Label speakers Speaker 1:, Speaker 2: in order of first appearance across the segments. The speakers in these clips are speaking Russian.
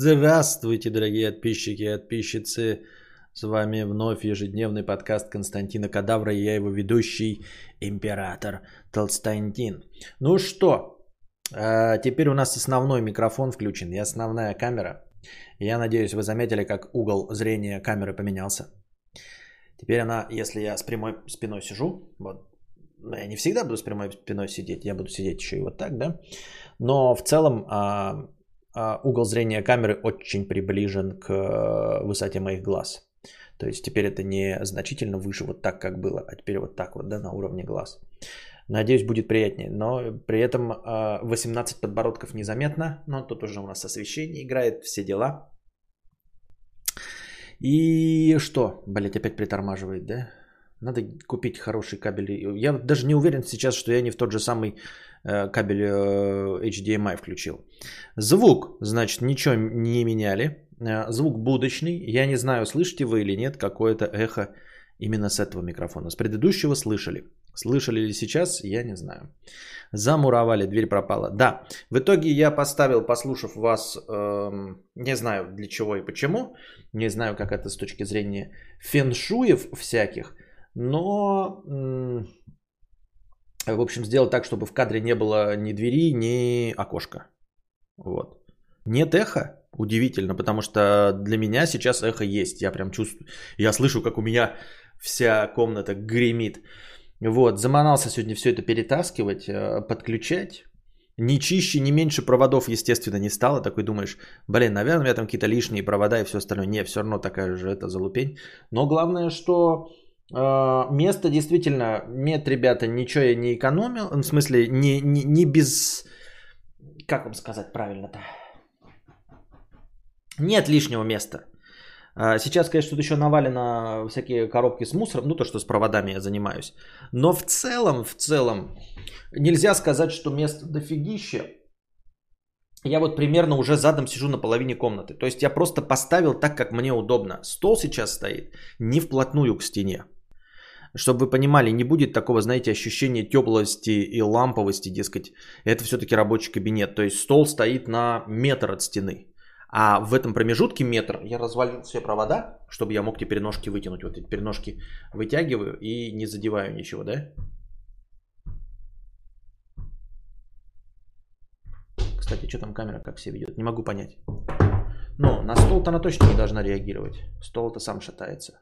Speaker 1: Здравствуйте, дорогие подписчики и подписчицы. С вами вновь ежедневный подкаст Константина Кадавра и я его ведущий, император Толстантин. Ну что, а, теперь у нас основной микрофон включен и основная камера. Я надеюсь, вы заметили, как угол зрения камеры поменялся. Теперь она, если я с прямой спиной сижу, вот, ну, я не всегда буду с прямой спиной сидеть, я буду сидеть еще и вот так, да, но в целом а, угол зрения камеры очень приближен к э, высоте моих глаз. То есть теперь это не значительно выше вот так, как было, а теперь вот так вот, да, на уровне глаз. Надеюсь, будет приятнее. Но при этом 18 а, подбородков незаметно, но тут уже у нас освещение играет, все дела. И что? Блять, опять притормаживает, да? Надо купить хороший кабель. Я даже не уверен сейчас, что я не в тот же самый кабель э, HDMI включил. Звук, значит, ничего не меняли. Э, звук будочный. Я не знаю, слышите вы или нет какое-то эхо именно с этого микрофона. С предыдущего слышали. Слышали ли сейчас, я не знаю. Замуровали, дверь пропала. Да, в итоге я поставил, послушав вас, эм, не знаю для чего и почему, не знаю, как это с точки зрения феншуев всяких, но, в общем, сделал так, чтобы в кадре не было ни двери, ни окошка. Вот. Нет эха, удивительно, потому что для меня сейчас эхо есть. Я прям чувствую, я слышу, как у меня вся комната гремит. Вот, заманался сегодня все это перетаскивать, э, подключать. Ни чище, ни меньше проводов, естественно, не стало. Такой думаешь, блин, наверное, у меня там какие-то лишние провода и все остальное. Не, все равно такая же это залупень. Но главное, что э, место действительно, нет, ребята, ничего я не экономил. В смысле, не, не, не без... Как вам сказать правильно-то? Нет лишнего места. А, сейчас, конечно, тут еще навалено всякие коробки с мусором, ну то, что с проводами я занимаюсь. Но в целом, в целом, нельзя сказать, что место дофигище. Я вот примерно уже задом сижу на половине комнаты. То есть я просто поставил так, как мне удобно. Стол сейчас стоит не вплотную к стене. Чтобы вы понимали, не будет такого, знаете, ощущения теплости и ламповости, дескать, это все-таки рабочий кабинет. То есть стол стоит на метр от стены. А в этом промежутке метр я развалил все провода, чтобы я мог теперь ножки вытянуть. Вот эти ножки вытягиваю и не задеваю ничего, да? Кстати, что там камера как все ведет? Не могу понять. Но на стол-то она точно не должна реагировать. Стол-то сам шатается.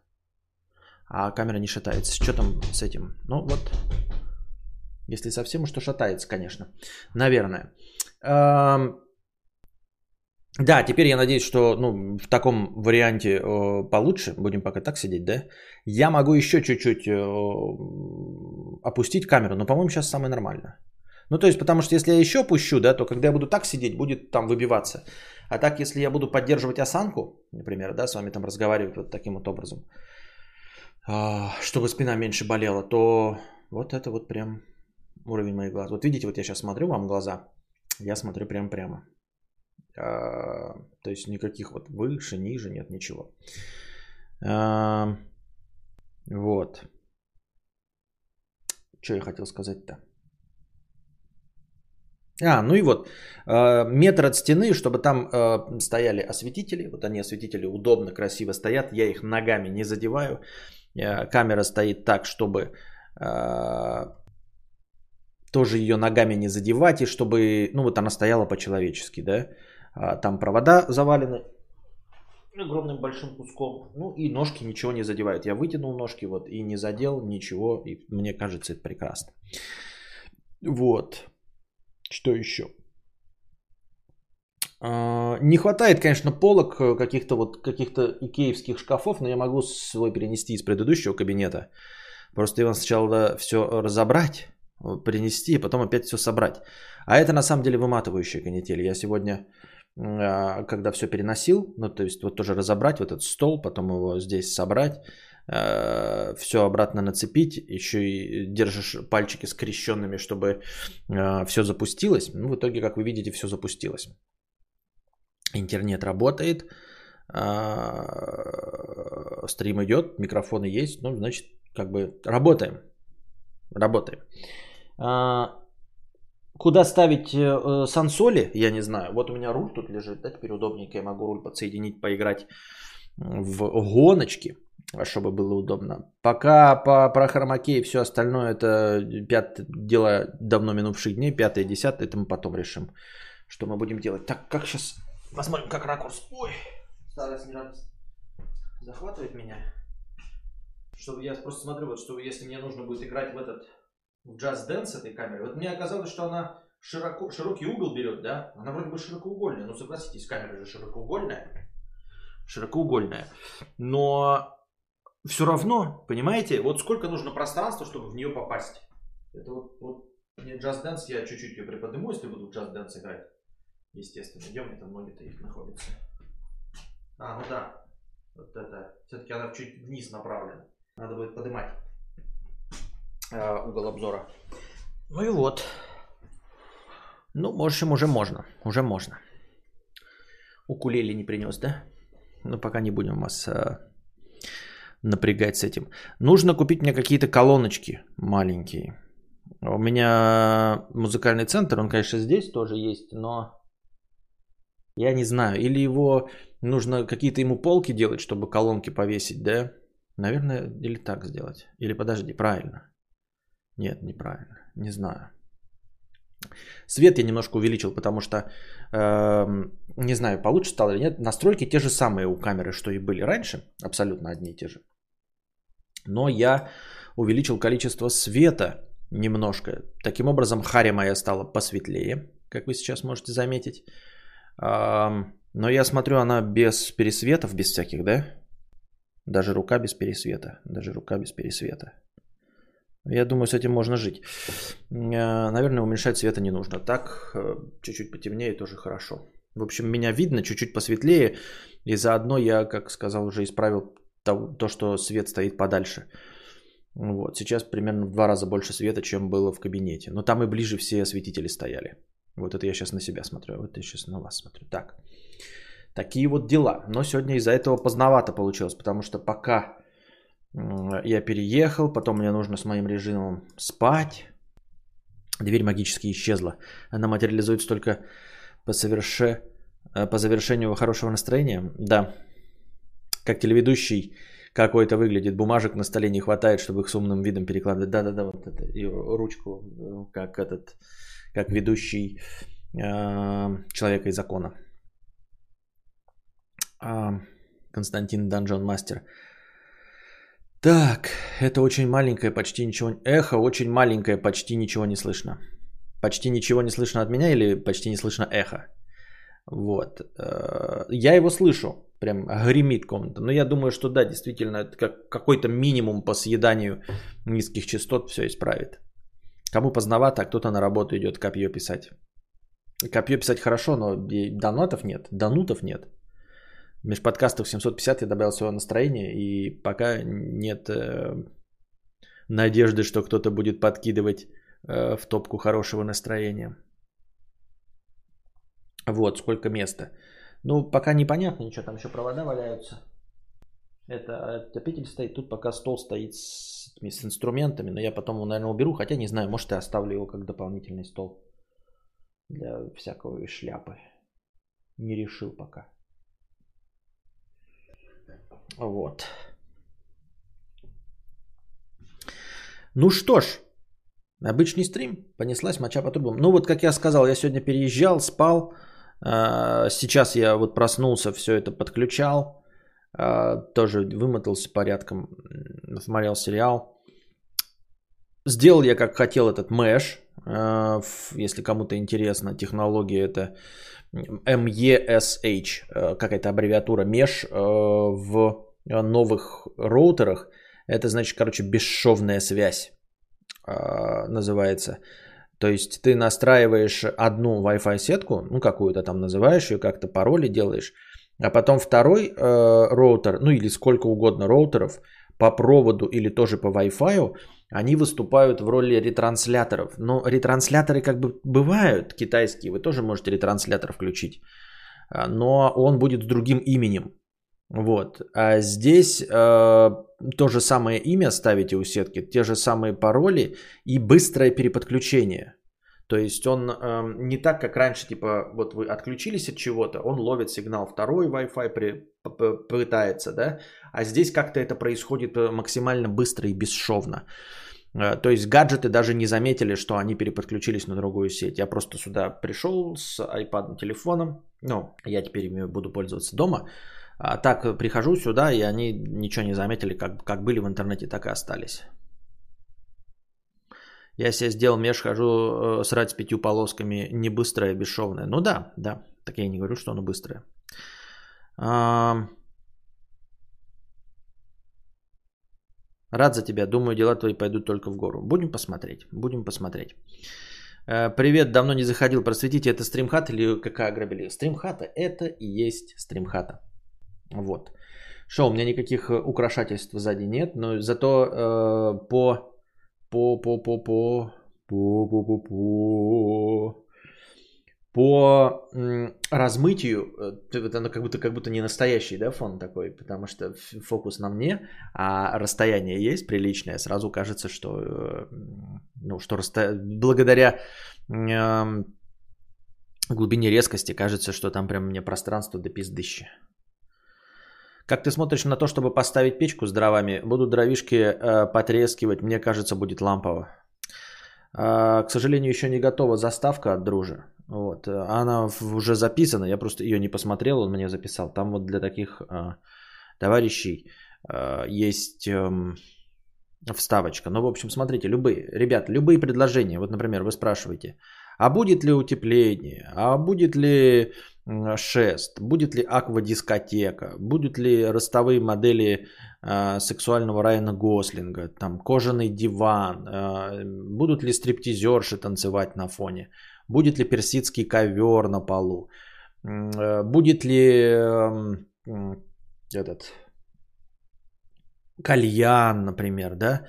Speaker 1: А камера не шатается. Что там с этим? Ну вот. Если совсем уж, то шатается, конечно. Наверное. Да, теперь я надеюсь, что ну, в таком варианте э, получше. Будем пока так сидеть, да? Я могу еще чуть-чуть э, опустить камеру, но, по-моему, сейчас самое нормально. Ну, то есть, потому что если я еще опущу, да, то когда я буду так сидеть, будет там выбиваться. А так, если я буду поддерживать осанку, например, да, с вами там разговаривать вот таким вот образом, чтобы спина меньше болела, то вот это вот прям уровень моих глаз. Вот видите, вот я сейчас смотрю вам глаза, я смотрю прям прямо. А, то есть никаких вот выше, ниже, нет ничего. А, вот. Что я хотел сказать-то? А, ну и вот, а, метр от стены, чтобы там стояли осветители. Вот они, осветители, удобно, красиво стоят. Я их ногами не задеваю. Камера стоит так, чтобы тоже ее ногами не задевать, и чтобы, ну вот она стояла по-человечески, да. А, там провода завалены огромным большим куском. Ну и ножки ничего не задевают. Я вытянул ножки вот и не задел ничего. И мне кажется, это прекрасно. Вот. Что еще? А, не хватает, конечно, полок э, каких-то вот каких-то икеевских шкафов, но я могу свой перенести из предыдущего кабинета. Просто его сначала все разобрать, принести, а потом опять все собрать. А это на самом деле выматывающая канитель. Я сегодня а, когда все переносил, ну то есть вот тоже разобрать вот этот стол, потом его здесь собрать, а, все обратно нацепить, еще и держишь пальчики скрещенными, чтобы все запустилось. Ну, в итоге, как вы видите, все запустилось. Интернет работает, стрим идет, микрофоны есть, ну, значит, как бы работаем. Работаем. куда ставить э, сансоли, я не знаю. Вот у меня руль тут лежит, да, теперь удобненько, я могу руль подсоединить, поиграть в гоночки, чтобы было удобно. Пока по, про хромакей и все остальное, это пят, дело давно минувших дней, пятое, десятое, это мы потом решим, что мы будем делать. Так, как сейчас, посмотрим, как ракурс. Ой, старость не радость захватывает меня. Чтобы я просто смотрю, вот что если мне нужно будет играть в этот в Just Dance этой камеры. Вот мне оказалось, что она широко, широкий угол берет, да? Она вроде бы широкоугольная. Ну, согласитесь, камера же широкоугольная. Широкоугольная. Но все равно, понимаете, вот сколько нужно пространства, чтобы в нее попасть. Это вот, вот мне Just Dance, я чуть-чуть ее приподниму, если буду в Just Dance играть. Естественно. Меня там ноги-то их находятся? А, ну да. Вот это. Все-таки она чуть вниз направлена. Надо будет поднимать. Э, угол обзора. Ну и вот. Ну, в общем, уже можно. Уже можно. Укулеле не принес, да? Ну, пока не будем вас а, напрягать с этим. Нужно купить мне какие-то колоночки маленькие. У меня музыкальный центр, он, конечно, здесь тоже есть, но я не знаю. Или его нужно какие-то ему полки делать, чтобы колонки повесить, да? Наверное, или так сделать. Или подожди, правильно. Нет, неправильно. Не знаю. Свет я немножко увеличил, потому что э, не знаю, получше стало или нет. Настройки те же самые у камеры, что и были раньше, абсолютно одни и те же. Но я увеличил количество света немножко. Таким образом, харя моя стала посветлее, как вы сейчас можете заметить. Но я смотрю, она без пересветов, без всяких, да? Даже рука без пересвета. Даже рука без пересвета. Я думаю, с этим можно жить. Э, наверное, уменьшать света не нужно. Так, э, чуть-чуть потемнее тоже хорошо. В общем, меня видно чуть-чуть посветлее. И заодно я, как сказал, уже исправил то, что свет стоит подальше. Вот, сейчас примерно в два раза больше света, чем было в кабинете. Но там и ближе все осветители стояли. Вот это я сейчас на себя смотрю, вот я сейчас на вас смотрю. Так, такие вот дела. Но сегодня из-за этого поздновато получилось, потому что пока я переехал, потом мне нужно с моим режимом спать. Дверь магически исчезла. Она материализуется только по, соверше... Э, по завершению хорошего настроения. Да. Как телеведущий какой-то выглядит. Бумажек на столе не хватает, чтобы их с умным видом перекладывать. Да-да-да, вот это. И ручку, как этот, как ведущий э, человека из закона. Э, Константин Данжон Мастер. Так, это очень маленькое, почти ничего... Эхо очень маленькое, почти ничего не слышно. Почти ничего не слышно от меня или почти не слышно эхо? Вот. Э, я его слышу. Прям гремит комната. Но я думаю, что да, действительно, это как какой-то минимум по съеданию низких частот все исправит. Кому поздновато, а кто-то на работу идет копье писать. Копье писать хорошо, но донатов нет, донутов нет. Меж подкастов 750 я добавил свое настроение, и пока нет э, надежды, что кто-то будет подкидывать э, в топку хорошего настроения. Вот, сколько места. Ну, пока непонятно ничего, там еще провода валяются. Это отопитель стоит, тут пока стол стоит с, с инструментами, но я потом его, наверное, уберу, хотя не знаю, может, я оставлю его как дополнительный стол для всякого шляпы. Не решил пока. Вот. Ну что ж, обычный стрим, понеслась моча по трубам. Ну вот, как я сказал, я сегодня переезжал, спал. А, сейчас я вот проснулся, все это подключал. А, тоже вымотался порядком, смотрел сериал. Сделал я, как хотел, этот Mesh. А, если кому-то интересно, технология это MESH, какая-то аббревиатура Mesh в новых роутерах. Это значит, короче, бесшовная связь называется. То есть ты настраиваешь одну Wi-Fi сетку, ну какую-то там называешь ее, как-то пароли делаешь, а потом второй э, роутер, ну или сколько угодно роутеров по проводу или тоже по Wi-Fi, они выступают в роли ретрансляторов. Но ретрансляторы как бы бывают китайские, вы тоже можете ретранслятор включить, но он будет с другим именем. Вот. А здесь э, то же самое имя ставите у сетки, те же самые пароли и быстрое переподключение. То есть он э, не так, как раньше, типа, вот вы отключились от чего-то, он ловит сигнал второй Wi-Fi, при, пытается, да, а здесь как-то это происходит э, максимально быстро и бесшовно. Э, то есть гаджеты даже не заметили, что они переподключились на другую сеть. Я просто сюда пришел с iPad телефоном, ну, я теперь ими буду пользоваться дома, а так прихожу сюда, и они ничего не заметили, как, как были в интернете, так и остались. Я себе сделал меш, хожу э, срать с пятью полосками, не быстрое, бесшовное. Ну да, да, так я не говорю, что оно быстрое. А... Рад за тебя. Думаю, дела твои пойдут только в гору. Будем посмотреть. Будем посмотреть. Э, привет, давно не заходил. Просветите, это стримхат или какая грабили? Стримхата это и есть стримхата. Вот. Что, у меня никаких украшательств сзади нет, но зато э, по по по по по по по по по по размытию, э, это как будто, как будто не настоящий да, фон такой, потому что фокус на мне, а расстояние есть приличное, сразу кажется, что, э, ну, что расто... благодаря глубине резкости кажется, что там прям мне пространство до пиздыща. Как ты смотришь на то, чтобы поставить печку с дровами? Будут дровишки э, потрескивать, мне кажется, будет лампово. Э, к сожалению, еще не готова заставка от дружи. Вот. Она уже записана, я просто ее не посмотрел, он мне записал. Там вот для таких э, товарищей э, есть э, вставочка. Ну, в общем, смотрите, любые, ребят, любые предложения. Вот, например, вы спрашиваете, а будет ли утепление, а будет ли шест, будет ли аквадискотека, будут ли ростовые модели э, сексуального Райана Гослинга, там кожаный диван, э, будут ли стриптизерши танцевать на фоне, будет ли персидский ковер на полу, э, будет ли э, этот кальян, например, да,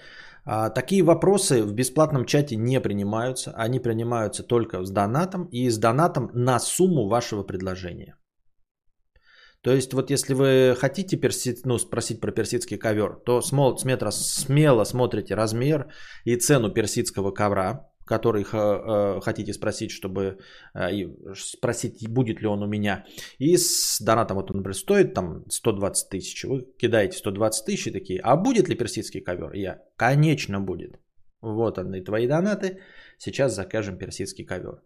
Speaker 1: такие вопросы в бесплатном чате не принимаются. Они принимаются только с донатом и с донатом на сумму вашего предложения. То есть вот если вы хотите перси... ну, спросить про персидский ковер, то с метра смело смотрите размер и цену персидского ковра, который э, хотите спросить, чтобы э, спросить, будет ли он у меня. И с донатом, вот он, например, стоит там 120 тысяч. Вы кидаете 120 тысяч и такие, а будет ли персидский ковер? Я, конечно будет. Вот они, твои донаты. Сейчас закажем персидский ковер.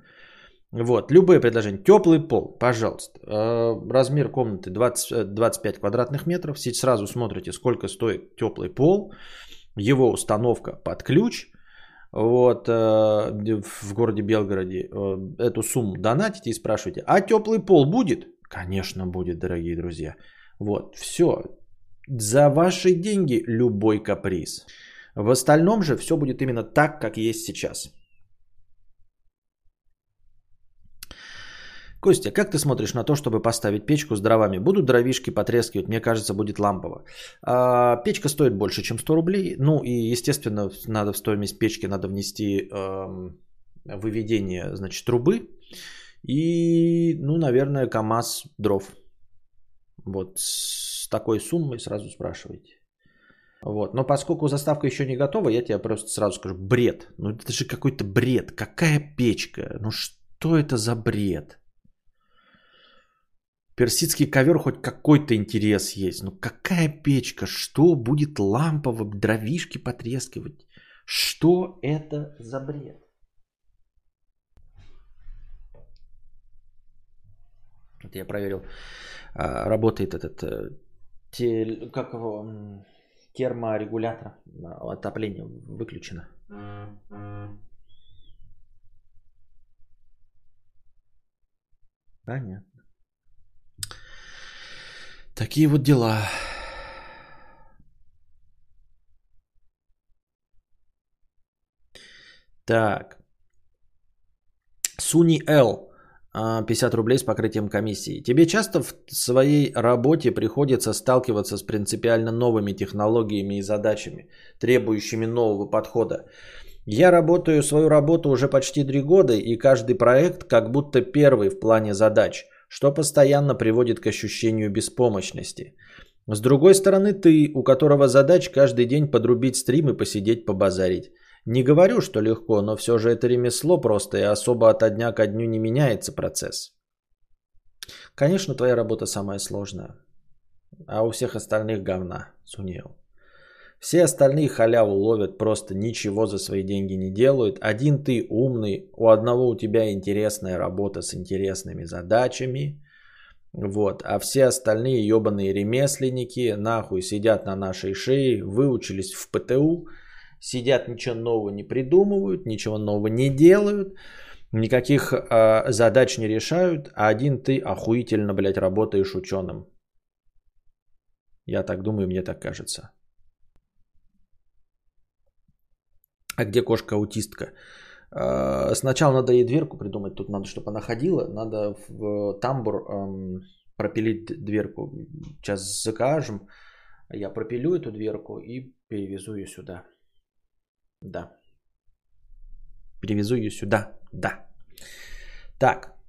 Speaker 1: Вот, любые предложения. Теплый пол, пожалуйста. Э, размер комнаты 20, 25 квадратных метров. Сразу смотрите, сколько стоит теплый пол. Его установка под ключ – вот, э, в городе Белгороде э, эту сумму донатите и спрашиваете, а теплый пол будет? Конечно будет, дорогие друзья. Вот, все. За ваши деньги любой каприз. В остальном же все будет именно так, как есть сейчас. Костя, как ты смотришь на то, чтобы поставить печку с дровами? Будут дровишки потрескивать? Мне кажется, будет лампово. А, печка стоит больше, чем 100 рублей. Ну и, естественно, надо в стоимость печки надо внести э, выведение, значит, трубы. И, ну, наверное, КАМАЗ дров. Вот с такой суммой сразу спрашивайте. Вот. Но поскольку заставка еще не готова, я тебе просто сразу скажу, бред. Ну это же какой-то бред. Какая печка? Ну что это за бред? Персидский ковер хоть какой-то интерес есть. Ну какая печка? Что будет лампово, дровишки потрескивать? Что это за бред? Вот я проверил, а, работает этот, э, как его, терморегулятор отопления выключено. Понятно. Такие вот дела. Так. Суни Л. 50 рублей с покрытием комиссии. Тебе часто в своей работе приходится сталкиваться с принципиально новыми технологиями и задачами, требующими нового подхода. Я работаю свою работу уже почти три года, и каждый проект как будто первый в плане задач что постоянно приводит к ощущению беспомощности. С другой стороны, ты, у которого задач каждый день подрубить стрим и посидеть побазарить. Не говорю, что легко, но все же это ремесло просто, и особо от дня ко дню не меняется процесс. Конечно, твоя работа самая сложная, а у всех остальных говна, Сунил. Все остальные халяву ловят, просто ничего за свои деньги не делают. Один ты умный, у одного у тебя интересная работа с интересными задачами. Вот. А все остальные ебаные ремесленники нахуй сидят на нашей шее, выучились в ПТУ, сидят, ничего нового не придумывают, ничего нового не делают, никаких э, задач не решают, а один ты охуительно, блядь, работаешь ученым. Я так думаю, мне так кажется. А где кошка-аутистка? А, сначала надо ей дверку придумать. Тут надо, чтобы она ходила. Надо в тамбур эм, пропилить дверку. Сейчас закажем. Я пропилю эту дверку и перевезу ее сюда. Да. Перевезу ее сюда. Да. Так.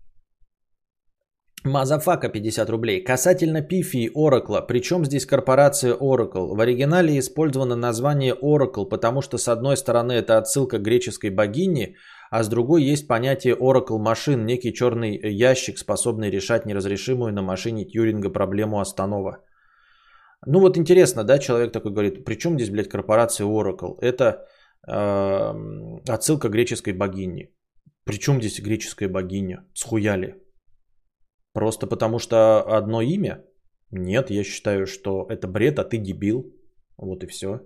Speaker 1: Мазафака 50 рублей. Касательно Пифии и Oracle. Причем здесь корпорация Oracle? В оригинале использовано название Oracle, потому что с одной стороны это отсылка к греческой богине, а с другой есть понятие Oracle machine, некий черный ящик, способный решать неразрешимую на машине Тьюринга проблему останова. Ну вот интересно, да, человек такой говорит, при чем здесь, блядь, корпорация Oracle? Это э, отсылка к греческой богине. Причем здесь греческая богиня? Схуяли. Просто потому что одно имя? Нет, я считаю, что это бред, а ты дебил. Вот и все.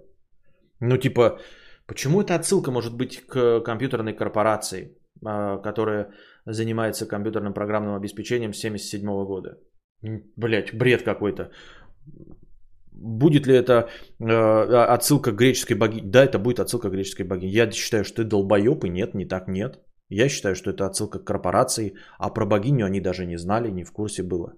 Speaker 1: Ну типа, почему эта отсылка может быть к компьютерной корпорации, а, которая занимается компьютерным программным обеспечением с 1977 года? Блять, бред какой-то. Будет ли это э, отсылка к греческой богине? Да, это будет отсылка к греческой богине. Я считаю, что ты долбоеб, и нет, не так нет. Я считаю, что это отсылка к корпорации, а про богиню они даже не знали, не в курсе было.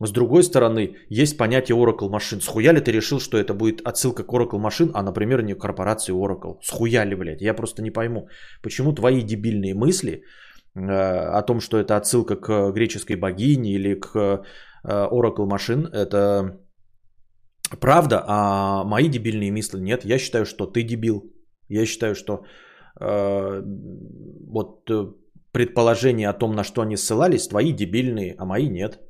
Speaker 1: С другой стороны, есть понятие Oracle машин. Схуя ли ты решил, что это будет отсылка к Oracle машин, а, например, не к корпорации Oracle? Схуя ли, блядь? Я просто не пойму, почему твои дебильные мысли э, о том, что это отсылка к греческой богине или к э, Oracle машин, это правда, а мои дебильные мысли нет. Я считаю, что ты дебил. Я считаю, что Э, вот э, предположения о том, на что они ссылались, твои дебильные, а мои нет.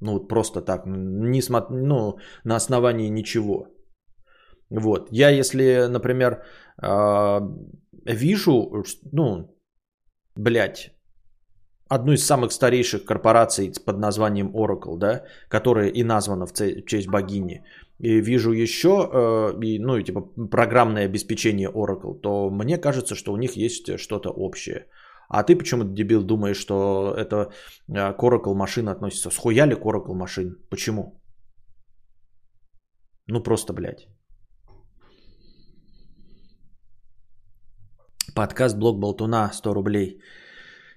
Speaker 1: Ну, вот просто так, не смо... ну, на основании ничего. Вот. Я, если, например, э, вижу, ну, блядь, одну из самых старейших корпораций под названием Oracle, да, которая и названа в честь богини, и вижу еще, э, и, ну, и типа программное обеспечение Oracle, то мне кажется, что у них есть что-то общее. А ты почему-то, дебил, думаешь, что это э, к Oracle машина относится. Схуяли к Oracle машин? Почему? Ну просто, блядь. Подкаст Блок Болтуна 100 рублей.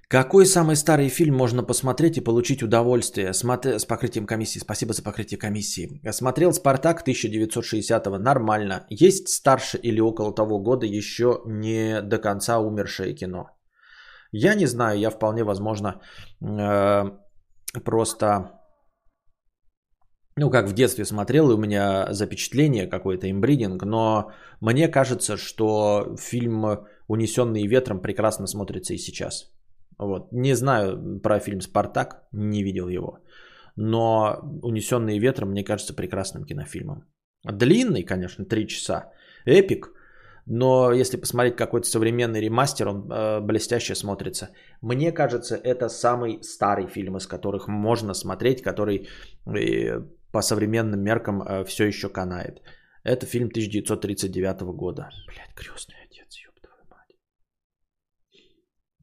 Speaker 1: Какой самый старый фильм можно посмотреть и получить удовольствие Смотр... с покрытием комиссии? Спасибо за покрытие комиссии. Смотрел «Спартак» 1960-го. Нормально. Есть старше или около того года еще не до конца умершее кино? Я не знаю. Я вполне возможно э, просто... Ну, как в детстве смотрел, и у меня запечатление какой-то имбридинг, но мне кажется, что фильм «Унесенный ветром» прекрасно смотрится и сейчас. Вот. Не знаю про фильм «Спартак», не видел его. Но «Унесенные ветром» мне кажется прекрасным кинофильмом. Длинный, конечно, три часа. Эпик. Но если посмотреть какой-то современный ремастер, он э, блестяще смотрится. Мне кажется, это самый старый фильм, из которых можно смотреть, который э, по современным меркам э, все еще канает. Это фильм 1939 года. Блять, крестный отец, ёб твою мать.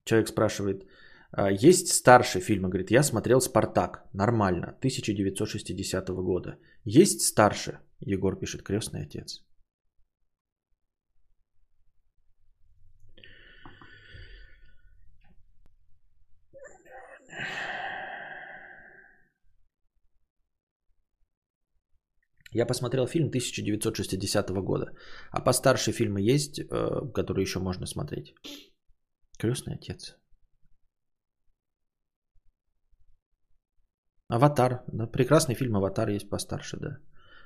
Speaker 1: Человек спрашивает, «А есть старший фильм? Говорит, я смотрел «Спартак». Нормально. 1960 года. Есть старше? Егор пишет, крестный отец. Я посмотрел фильм 1960 года. А постарше фильмы есть, э, которые еще можно смотреть? Крестный отец. Аватар. Да, прекрасный фильм Аватар есть постарше, да.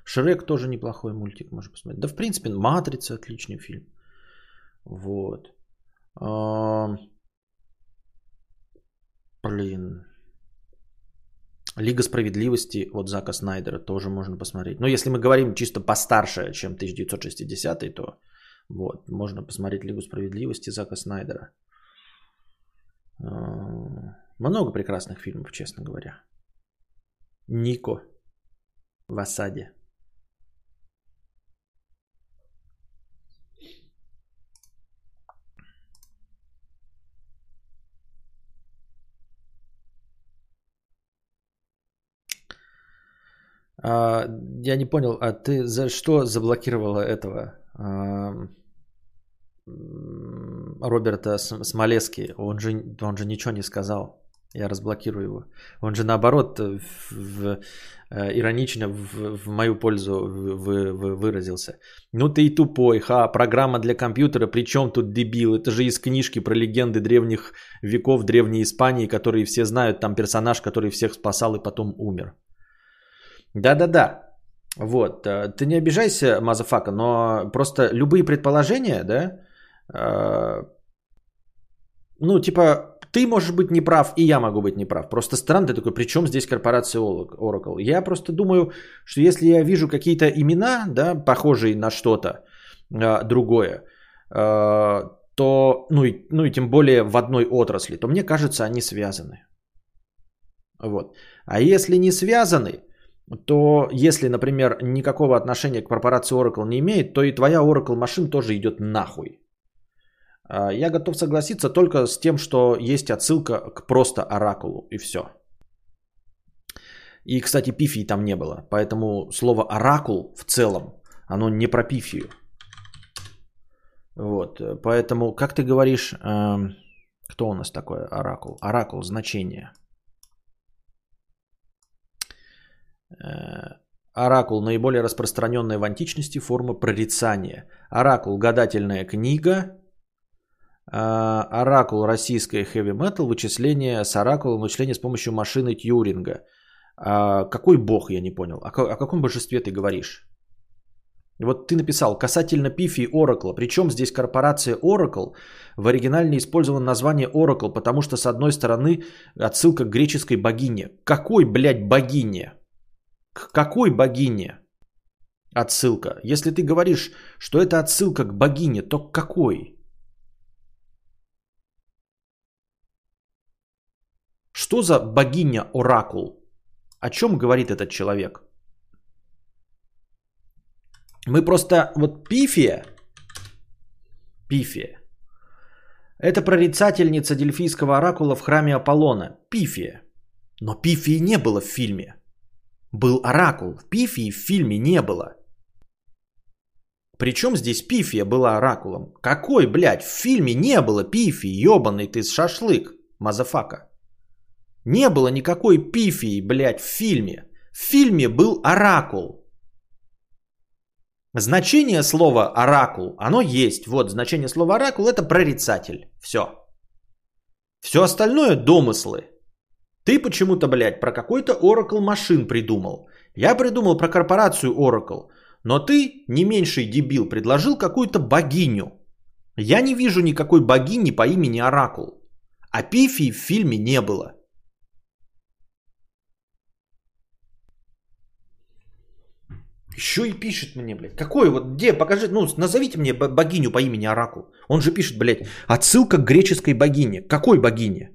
Speaker 1: Шрек тоже неплохой мультик, можно посмотреть. Да, в принципе, Матрица отличный фильм. Вот. А, блин. Лига справедливости от Зака Снайдера тоже можно посмотреть. Но если мы говорим чисто постарше, чем 1960, то вот, можно посмотреть Лигу справедливости Зака Снайдера. А, много прекрасных фильмов, честно говоря. Нико в осаде. А, я не понял, а ты за что заблокировала этого а, Роберта Смолески? Он же, он же ничего не сказал. Я разблокирую его. Он же наоборот в, в, э, иронично в, в мою пользу в, в, выразился. Ну ты и тупой, ха, программа для компьютера, причем тут дебил? Это же из книжки про легенды древних веков Древней Испании, которые все знают, там персонаж, который всех спасал и потом умер. Да-да-да. Вот. Э, ты не обижайся, Мазафака, но просто любые предположения, да, э, ну, типа, ты можешь быть неправ, и я могу быть неправ. Просто странно, ты такой, при чем здесь корпорация Oracle? Я просто думаю, что если я вижу какие-то имена, да, похожие на что-то э, другое, э, то, ну и, ну и тем более в одной отрасли, то мне кажется, они связаны. Вот. А если не связаны, то если, например, никакого отношения к корпорации Oracle не имеет, то и твоя Oracle машин тоже идет нахуй. А, я готов согласиться только с тем, что есть отсылка к просто оракулу и все. И, кстати, пифии там не было. Поэтому слово оракул в целом, оно не про пифию. Вот, поэтому, как ты говоришь, э, кто у нас такой оракул? Оракул, значение. Э, оракул – наиболее распространенная в античности форма прорицания. Оракул – гадательная книга, Оракул российская heavy metal, вычисление с оракулом, вычисление с помощью машины Тьюринга. А какой бог, я не понял. О, о каком божестве ты говоришь? Вот ты написал касательно Пифи и Оракла. Причем здесь корпорация Oracle в оригинале использовано название Oracle, потому что с одной стороны отсылка к греческой богине. Какой, блядь, богине? К какой богине? Отсылка. Если ты говоришь, что это отсылка к богине, то к какой? Что за богиня Оракул? О чем говорит этот человек? Мы просто... Вот Пифия, Пифия, это прорицательница дельфийского оракула в храме Аполлона. Пифия. Но Пифии не было в фильме. Был оракул. Пифии в фильме не было. Причем здесь Пифия была оракулом? Какой, блядь, в фильме не было Пифии, ебаный ты шашлык, мазафака. Не было никакой пифии, блядь, в фильме. В фильме был оракул. Значение слова оракул, оно есть. Вот, значение слова оракул это прорицатель. Все. Все остальное домыслы. Ты почему-то, блядь, про какой-то Oracle машин придумал. Я придумал про корпорацию Oracle. Но ты, не меньший дебил, предложил какую-то богиню. Я не вижу никакой богини по имени Оракул. А Пифии в фильме не было. Еще и пишет мне, блядь. Какой вот, где, покажи, ну, назовите мне богиню по имени Оракул. Он же пишет, блядь, отсылка к греческой богине. Какой богине?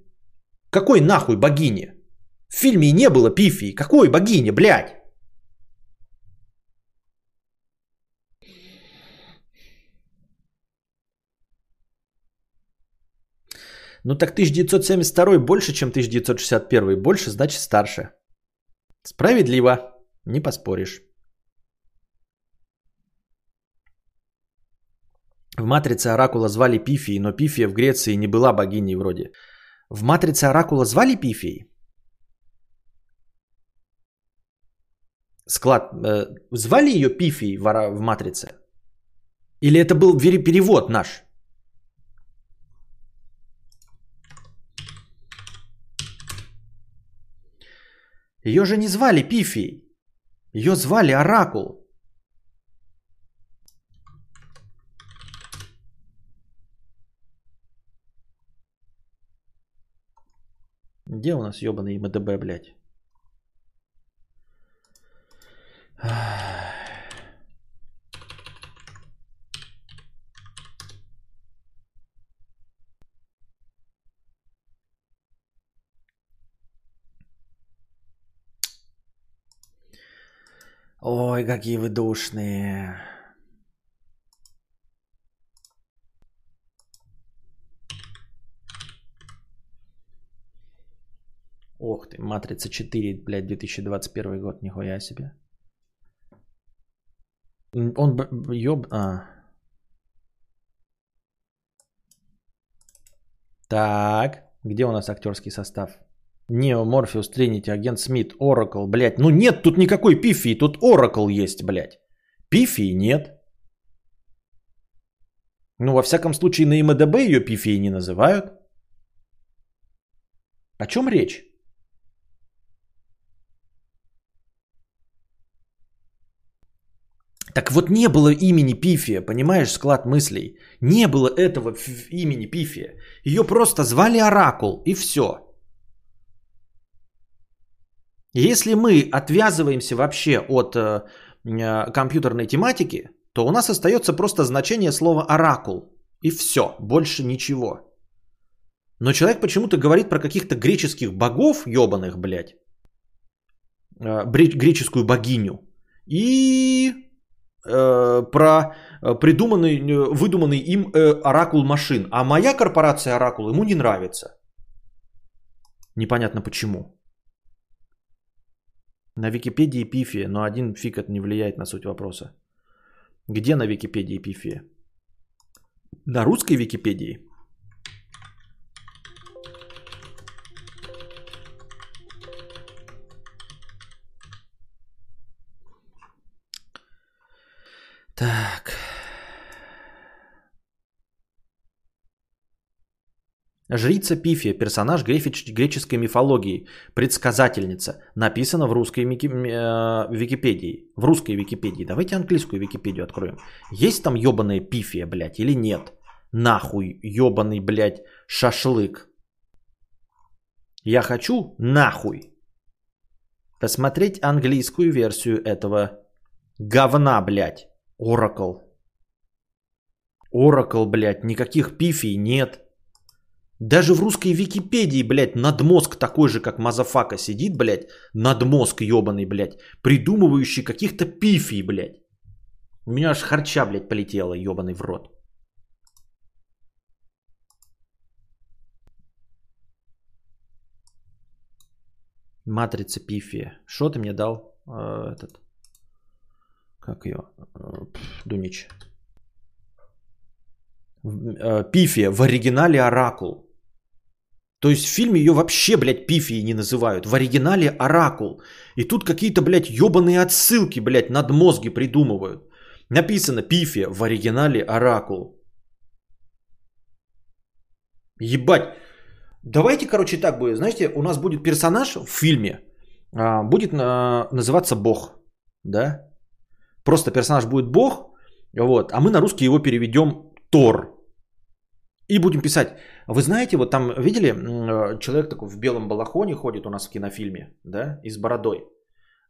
Speaker 1: Какой нахуй богине? В фильме не было пифии. Какой богине, блядь? Ну так 1972 больше, чем 1961. Больше, значит старше. Справедливо. Не поспоришь. В «Матрице» Оракула звали Пифией, но Пифия в Греции не была богиней вроде. В «Матрице» Оракула звали Пифией? Склад. Э, звали ее Пифией в, в «Матрице»? Или это был перевод наш? Ее же не звали Пифией. Ее звали Оракул. Где у нас ебаный МДБ, блядь? Ой, какие вы душные. Ты, Матрица 4, блядь, 2021 год, нихуя себе. Он ёб... А. Так, где у нас актерский состав? Нео, Морфеус, Тринити, Агент Смит, Оракл, блядь. Ну нет тут никакой пифии, тут Оракл есть, блядь. Пифии нет. Ну, во всяком случае, на МДБ ее пифией не называют. О чем речь? Так вот не было имени Пифия, понимаешь, склад мыслей. Не было этого имени Пифия. Ее просто звали Оракул, и все. Если мы отвязываемся вообще от э, э, компьютерной тематики, то у нас остается просто значение слова оракул. И все, больше ничего. Но человек почему-то говорит про каких-то греческих богов, ебаных, блядь, э, греческую богиню, и э, про придуманный, выдуманный им э, оракул машин. А моя корпорация оракул ему не нравится. Непонятно почему. На Википедии пифия, но один фиг это не влияет на суть вопроса. Где на Википедии пифия? На русской Википедии? Так. Жрица Пифия, персонаж греческой мифологии, предсказательница, написано в русской э, Википедии. В русской Википедии. Давайте английскую Википедию откроем. Есть там ебаная Пифия, блядь, или нет? Нахуй ебаный, блядь, шашлык. Я хочу нахуй посмотреть английскую версию этого говна, блядь. Oracle. Oracle, блядь, никаких пифий нет. Даже в русской Википедии, блядь, надмозг такой же, как Мазафака сидит, блядь, надмозг ебаный, блядь, придумывающий каких-то пифий, блядь. У меня аж харча, блядь, полетела, ебаный в рот. Матрица пифия. Что ты мне дал? Э, этот. Как ее? Э, Дунич. Э, пифия. В оригинале оракул. То есть в фильме ее вообще, блядь, пифией не называют. В оригинале Оракул. И тут какие-то, блядь, ебаные отсылки, блядь, над мозги придумывают. Написано пифия, в оригинале Оракул. Ебать. Давайте, короче, так будет. Знаете, у нас будет персонаж в фильме, а, будет называться Бог. Да? Просто персонаж будет Бог, вот, а мы на русский его переведем Тор. И будем писать. Вы знаете, вот там видели, э, человек такой в белом балахоне ходит у нас в кинофильме, да, и с бородой.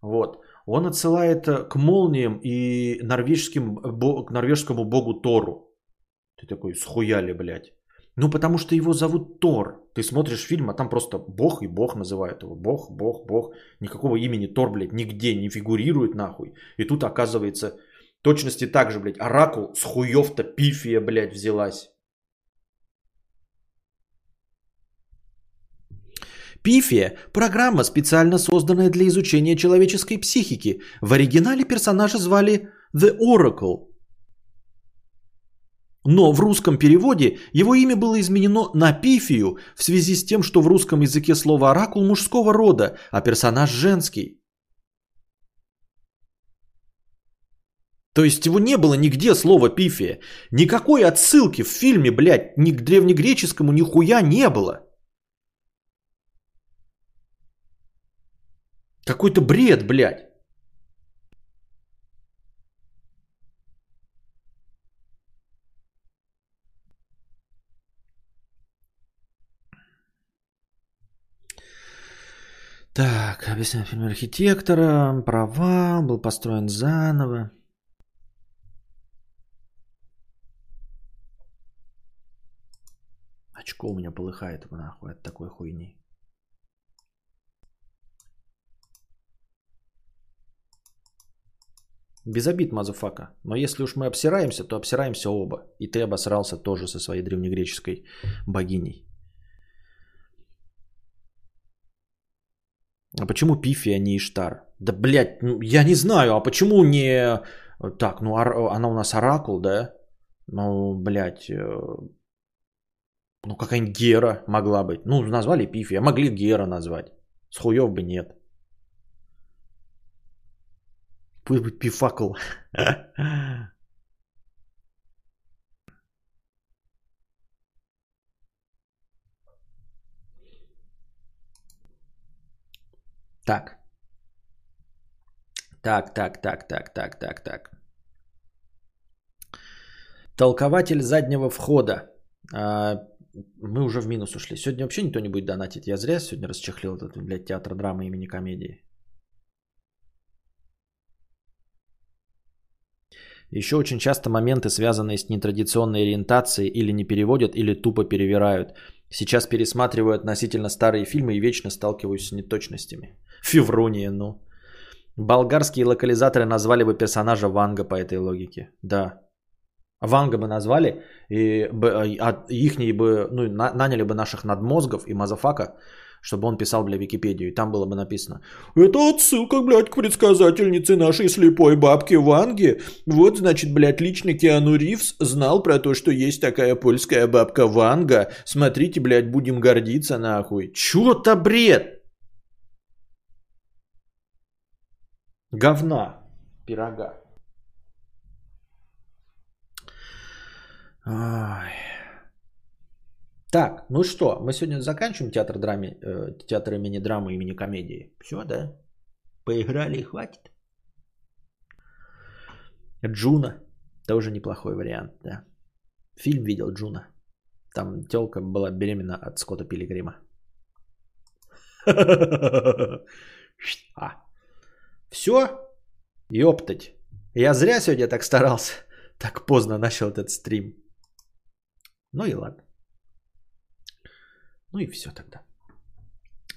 Speaker 1: Вот. Он отсылает э, к молниям и норвежским, к норвежскому богу Тору. Ты такой, схуяли, блядь. Ну, потому что его зовут Тор. Ты смотришь фильм, а там просто бог и бог называют его. Бог, бог, бог. Никакого имени Тор, блядь, нигде не фигурирует нахуй. И тут оказывается точности так же, блядь, оракул с хуев-то пифия, блядь, взялась. Пифия – программа, специально созданная для изучения человеческой психики. В оригинале персонажа звали The Oracle. Но в русском переводе его имя было изменено на Пифию в связи с тем, что в русском языке слово «оракул» мужского рода, а персонаж женский. То есть его не было нигде слова пифия. Никакой отсылки в фильме, блядь, ни к древнегреческому нихуя не было. Какой-то бред, блядь. Так, объясняю фильм архитектора, права, был построен заново. Очко у меня полыхает нахуй от такой хуйни. Без обид, мазафака. Но если уж мы обсираемся, то обсираемся оба. И ты обосрался тоже со своей древнегреческой богиней. А почему Пифия, а не Иштар? Да, блядь, ну, я не знаю, а почему не... Так, ну, она у нас Оракул, да? Ну, блядь, э, ну, какая-нибудь Гера могла быть. Ну, назвали Пифия, а могли Гера назвать. С хуев бы нет. Пусть будет пифакл. Так. Так, так, так, так, так, так, так. Толкователь заднего входа. А, мы уже в минус ушли. Сегодня вообще никто не будет донатить. Я зря сегодня расчехлил этот, блядь, театр драмы имени комедии. Еще очень часто моменты, связанные с нетрадиционной ориентацией, или не переводят, или тупо перевирают. Сейчас пересматриваю относительно старые фильмы и вечно сталкиваюсь с неточностями. Феврония, ну. Болгарские локализаторы назвали бы персонажа Ванга по этой логике. Да. Ванга бы назвали, и а, их бы, ну, наняли бы наших надмозгов и мазафака, чтобы он писал, бля, Википедию. И там было бы написано, это отсылка, блядь, к предсказательнице нашей слепой бабки Ванги. Вот, значит, блядь, лично Киану Ривз знал про то, что есть такая польская бабка Ванга. Смотрите, блядь, будем гордиться, нахуй. Чё-то бред! Говна. Пирога. Ай. Так, ну что, мы сегодня заканчиваем театр, драме, э, театр имени драмы, имени комедии. Все, да? Поиграли и хватит. Джуна. Тоже неплохой вариант, да. Фильм видел Джуна. Там телка была беременна от Скотта Пилигрима. А. Все? Ёптать. Я зря сегодня так старался. Так поздно начал этот стрим. Ну и ладно. Ну и все тогда.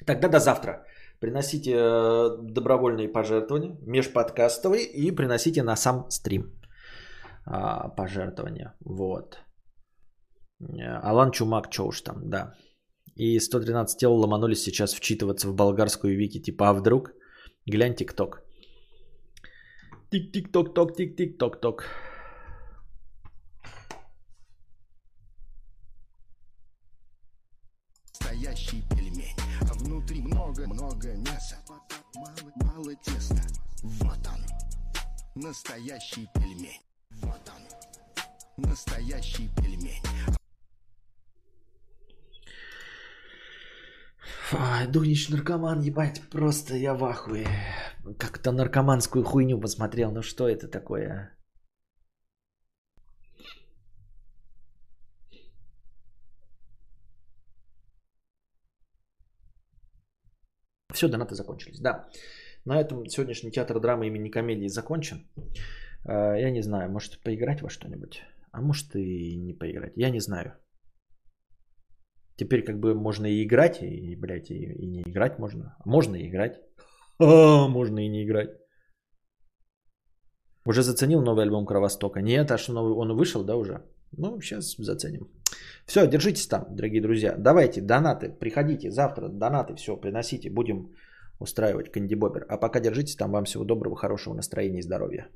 Speaker 1: Тогда до завтра. Приносите э, добровольные пожертвования, межподкастовые, и приносите на сам стрим а, пожертвования. Вот. Э, Алан Чумак, что уж там, да. И 113 тел ломанулись сейчас вчитываться в болгарскую вики, типа, а вдруг? Глянь тик-ток. Тик-тик-ток-ток, тик-тик-ток-ток. настоящий пельмень. А внутри много-много мяса. Мало, мало теста. Вот он, настоящий пельмень. Вот он, настоящий пельмень. Дунич наркоман, ебать, просто я в ахуе. Как-то наркоманскую хуйню посмотрел. Ну что это такое? Все, донаты закончились. Да. На этом сегодняшний театр драмы имени комедии закончен. Э, я не знаю, может поиграть во что-нибудь? А может и не поиграть. Я не знаю. Теперь как бы можно и играть, и, блядь, и, и не играть можно. Можно и играть. А, можно и не играть. Уже заценил новый альбом Кровостока? Нет, а что новый? Он вышел, да, уже? Ну, сейчас заценим. Все, держитесь там, дорогие друзья. Давайте, донаты, приходите завтра, донаты, все, приносите, будем устраивать кандибобер. А пока держитесь там, вам всего доброго, хорошего настроения и здоровья.